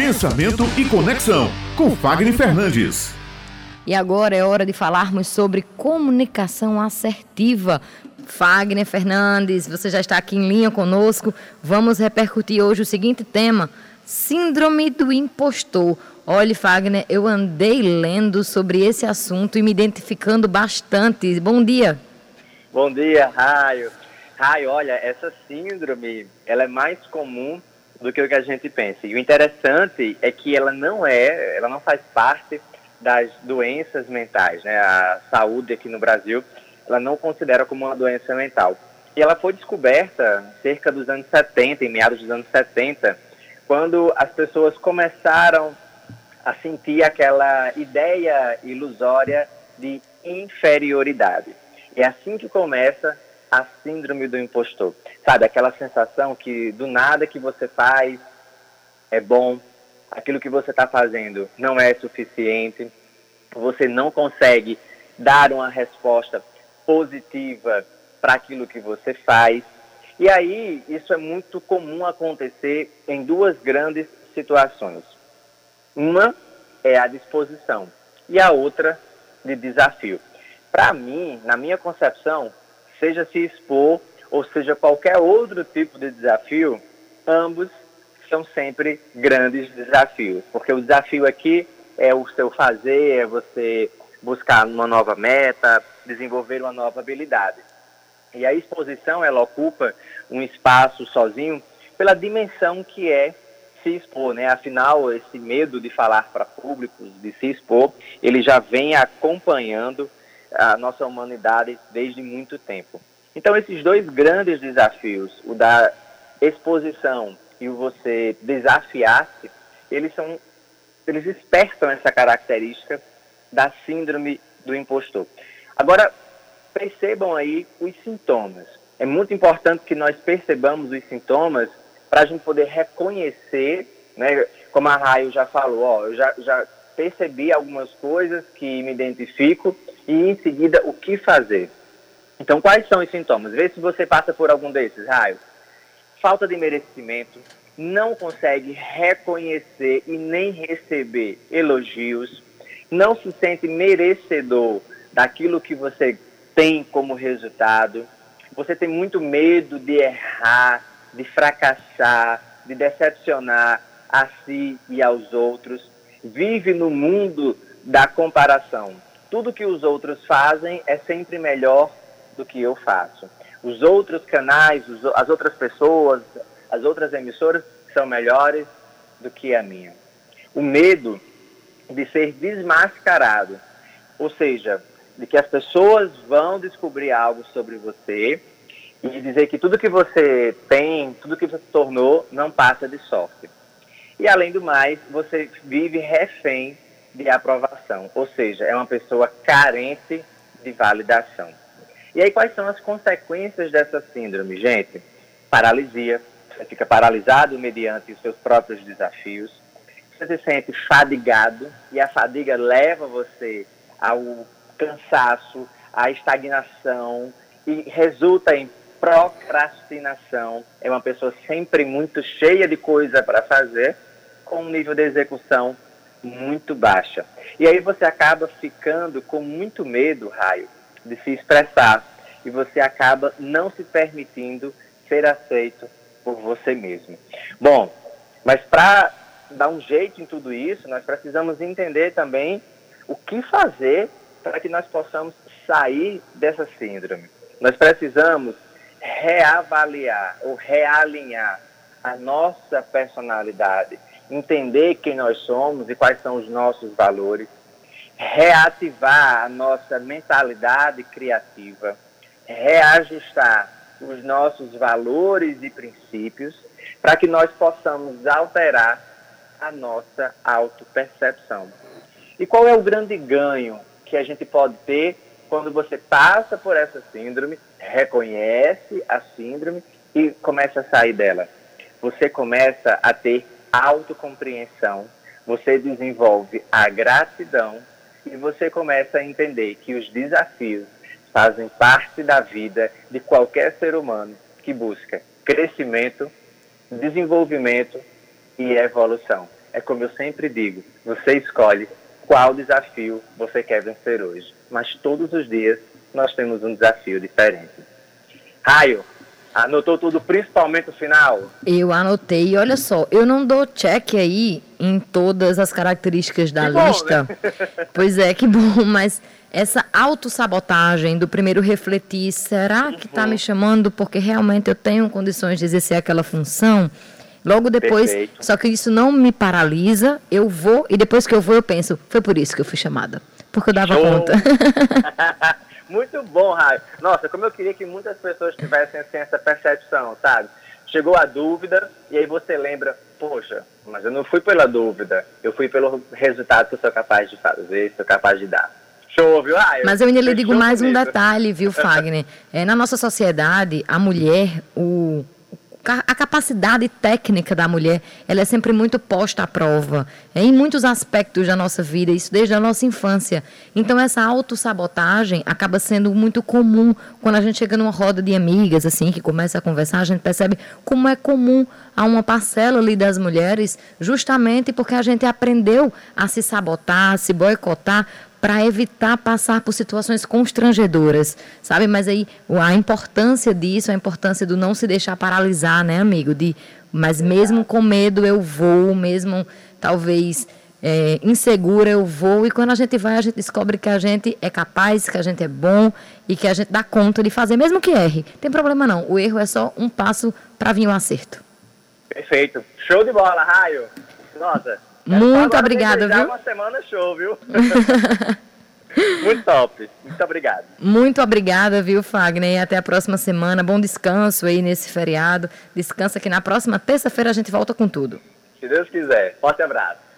Pensamento e Conexão, com Fagner Fernandes. E agora é hora de falarmos sobre comunicação assertiva. Fagner Fernandes, você já está aqui em linha conosco. Vamos repercutir hoje o seguinte tema: Síndrome do impostor. Olha, Fagner, eu andei lendo sobre esse assunto e me identificando bastante. Bom dia. Bom dia, Raio. Raio, olha, essa síndrome, ela é mais comum do que o que a gente pensa. E o interessante é que ela não é, ela não faz parte das doenças mentais, né? A saúde aqui no Brasil, ela não considera como uma doença mental. E ela foi descoberta cerca dos anos 70, em meados dos anos 70, quando as pessoas começaram a sentir aquela ideia ilusória de inferioridade. É assim que começa a síndrome do impostor. Sabe, aquela sensação que do nada que você faz é bom, aquilo que você está fazendo não é suficiente, você não consegue dar uma resposta positiva para aquilo que você faz. E aí, isso é muito comum acontecer em duas grandes situações. Uma é a disposição e a outra de desafio. Para mim, na minha concepção, seja se expor ou seja qualquer outro tipo de desafio, ambos são sempre grandes desafios, porque o desafio aqui é o seu fazer, é você buscar uma nova meta, desenvolver uma nova habilidade. E a exposição, ela ocupa um espaço sozinho pela dimensão que é se expor, né? Afinal, esse medo de falar para públicos, de se expor, ele já vem acompanhando a nossa humanidade desde muito tempo. Então, esses dois grandes desafios, o da exposição e o você desafiar-se, eles são eles despertam essa característica da síndrome do impostor. Agora, percebam aí os sintomas. É muito importante que nós percebamos os sintomas para a gente poder reconhecer, né, como a Raio já falou, ó, eu já, já percebi algumas coisas que me identifico e em seguida o que fazer. Então, quais são os sintomas? Vê se você passa por algum desses, Raio. Falta de merecimento, não consegue reconhecer e nem receber elogios, não se sente merecedor daquilo que você tem como resultado, você tem muito medo de errar, de fracassar, de decepcionar a si e aos outros, vive no mundo da comparação. Tudo que os outros fazem é sempre melhor do que eu faço. Os outros canais, as outras pessoas, as outras emissoras são melhores do que a minha. O medo de ser desmascarado, ou seja, de que as pessoas vão descobrir algo sobre você e dizer que tudo que você tem, tudo que você tornou, não passa de sorte. E além do mais, você vive refém de aprovação, ou seja, é uma pessoa carente de validação. E aí, quais são as consequências dessa síndrome, gente? Paralisia, você fica paralisado mediante os seus próprios desafios, você se sente fadigado e a fadiga leva você ao cansaço, à estagnação e resulta em procrastinação. É uma pessoa sempre muito cheia de coisa para fazer, com um nível de execução muito baixa. E aí você acaba ficando com muito medo, raio, de se expressar e você acaba não se permitindo ser aceito por você mesmo. Bom, mas para dar um jeito em tudo isso, nós precisamos entender também o que fazer para que nós possamos sair dessa síndrome. Nós precisamos reavaliar ou realinhar a nossa personalidade, entender quem nós somos e quais são os nossos valores, reativar a nossa mentalidade criativa, reajustar os nossos valores e princípios para que nós possamos alterar a nossa autopercepção. E qual é o grande ganho que a gente pode ter quando você passa por essa síndrome, reconhece a síndrome e começa a sair dela? Você começa a ter autocompreensão, você desenvolve a gratidão e você começa a entender que os desafios fazem parte da vida de qualquer ser humano que busca crescimento, desenvolvimento e evolução. é como eu sempre digo, você escolhe qual desafio você quer vencer hoje. Mas todos os dias nós temos um desafio diferente. Raio, anotou tudo, principalmente o final? Eu anotei. Olha só, eu não dou check aí em todas as características da que lista. Bom, né? pois é, que bom, mas essa autossabotagem do primeiro refletir, será que está uhum. me chamando porque realmente eu tenho condições de exercer aquela função? Logo depois, Perfeito. só que isso não me paralisa, eu vou e depois que eu vou eu penso, foi por isso que eu fui chamada, porque eu dava Show. conta. Muito bom, Raio. Nossa, como eu queria que muitas pessoas tivessem assim, essa percepção, sabe? Chegou a dúvida e aí você lembra, poxa, mas eu não fui pela dúvida, eu fui pelo resultado que eu sou capaz de fazer, sou capaz de dar. Show, viu? Ah, mas eu ainda lhe digo mais um detalhe, viu, Fagner? É, na nossa sociedade, a mulher, o a capacidade técnica da mulher, ela é sempre muito posta à prova, é, em muitos aspectos da nossa vida, isso desde a nossa infância. Então essa autossabotagem acaba sendo muito comum quando a gente chega numa roda de amigas, assim, que começa a conversar, a gente percebe como é comum a uma parcela ali das mulheres, justamente porque a gente aprendeu a se sabotar, a se boicotar para evitar passar por situações constrangedoras, sabe? Mas aí a importância disso, a importância do não se deixar paralisar, né, amigo? De, mas mesmo com medo eu vou, mesmo talvez é, insegura eu vou e quando a gente vai a gente descobre que a gente é capaz, que a gente é bom e que a gente dá conta de fazer, mesmo que erre. Tem problema não, o erro é só um passo para vir o um acerto. Perfeito, show de bola, Raio. Nossa, muito obrigada, viu? uma semana show, viu? Muito top. Muito obrigado. Muito obrigada, viu, Fagner? E até a próxima semana. Bom descanso aí nesse feriado. Descansa que na próxima terça-feira a gente volta com tudo. Se Deus quiser. Forte abraço.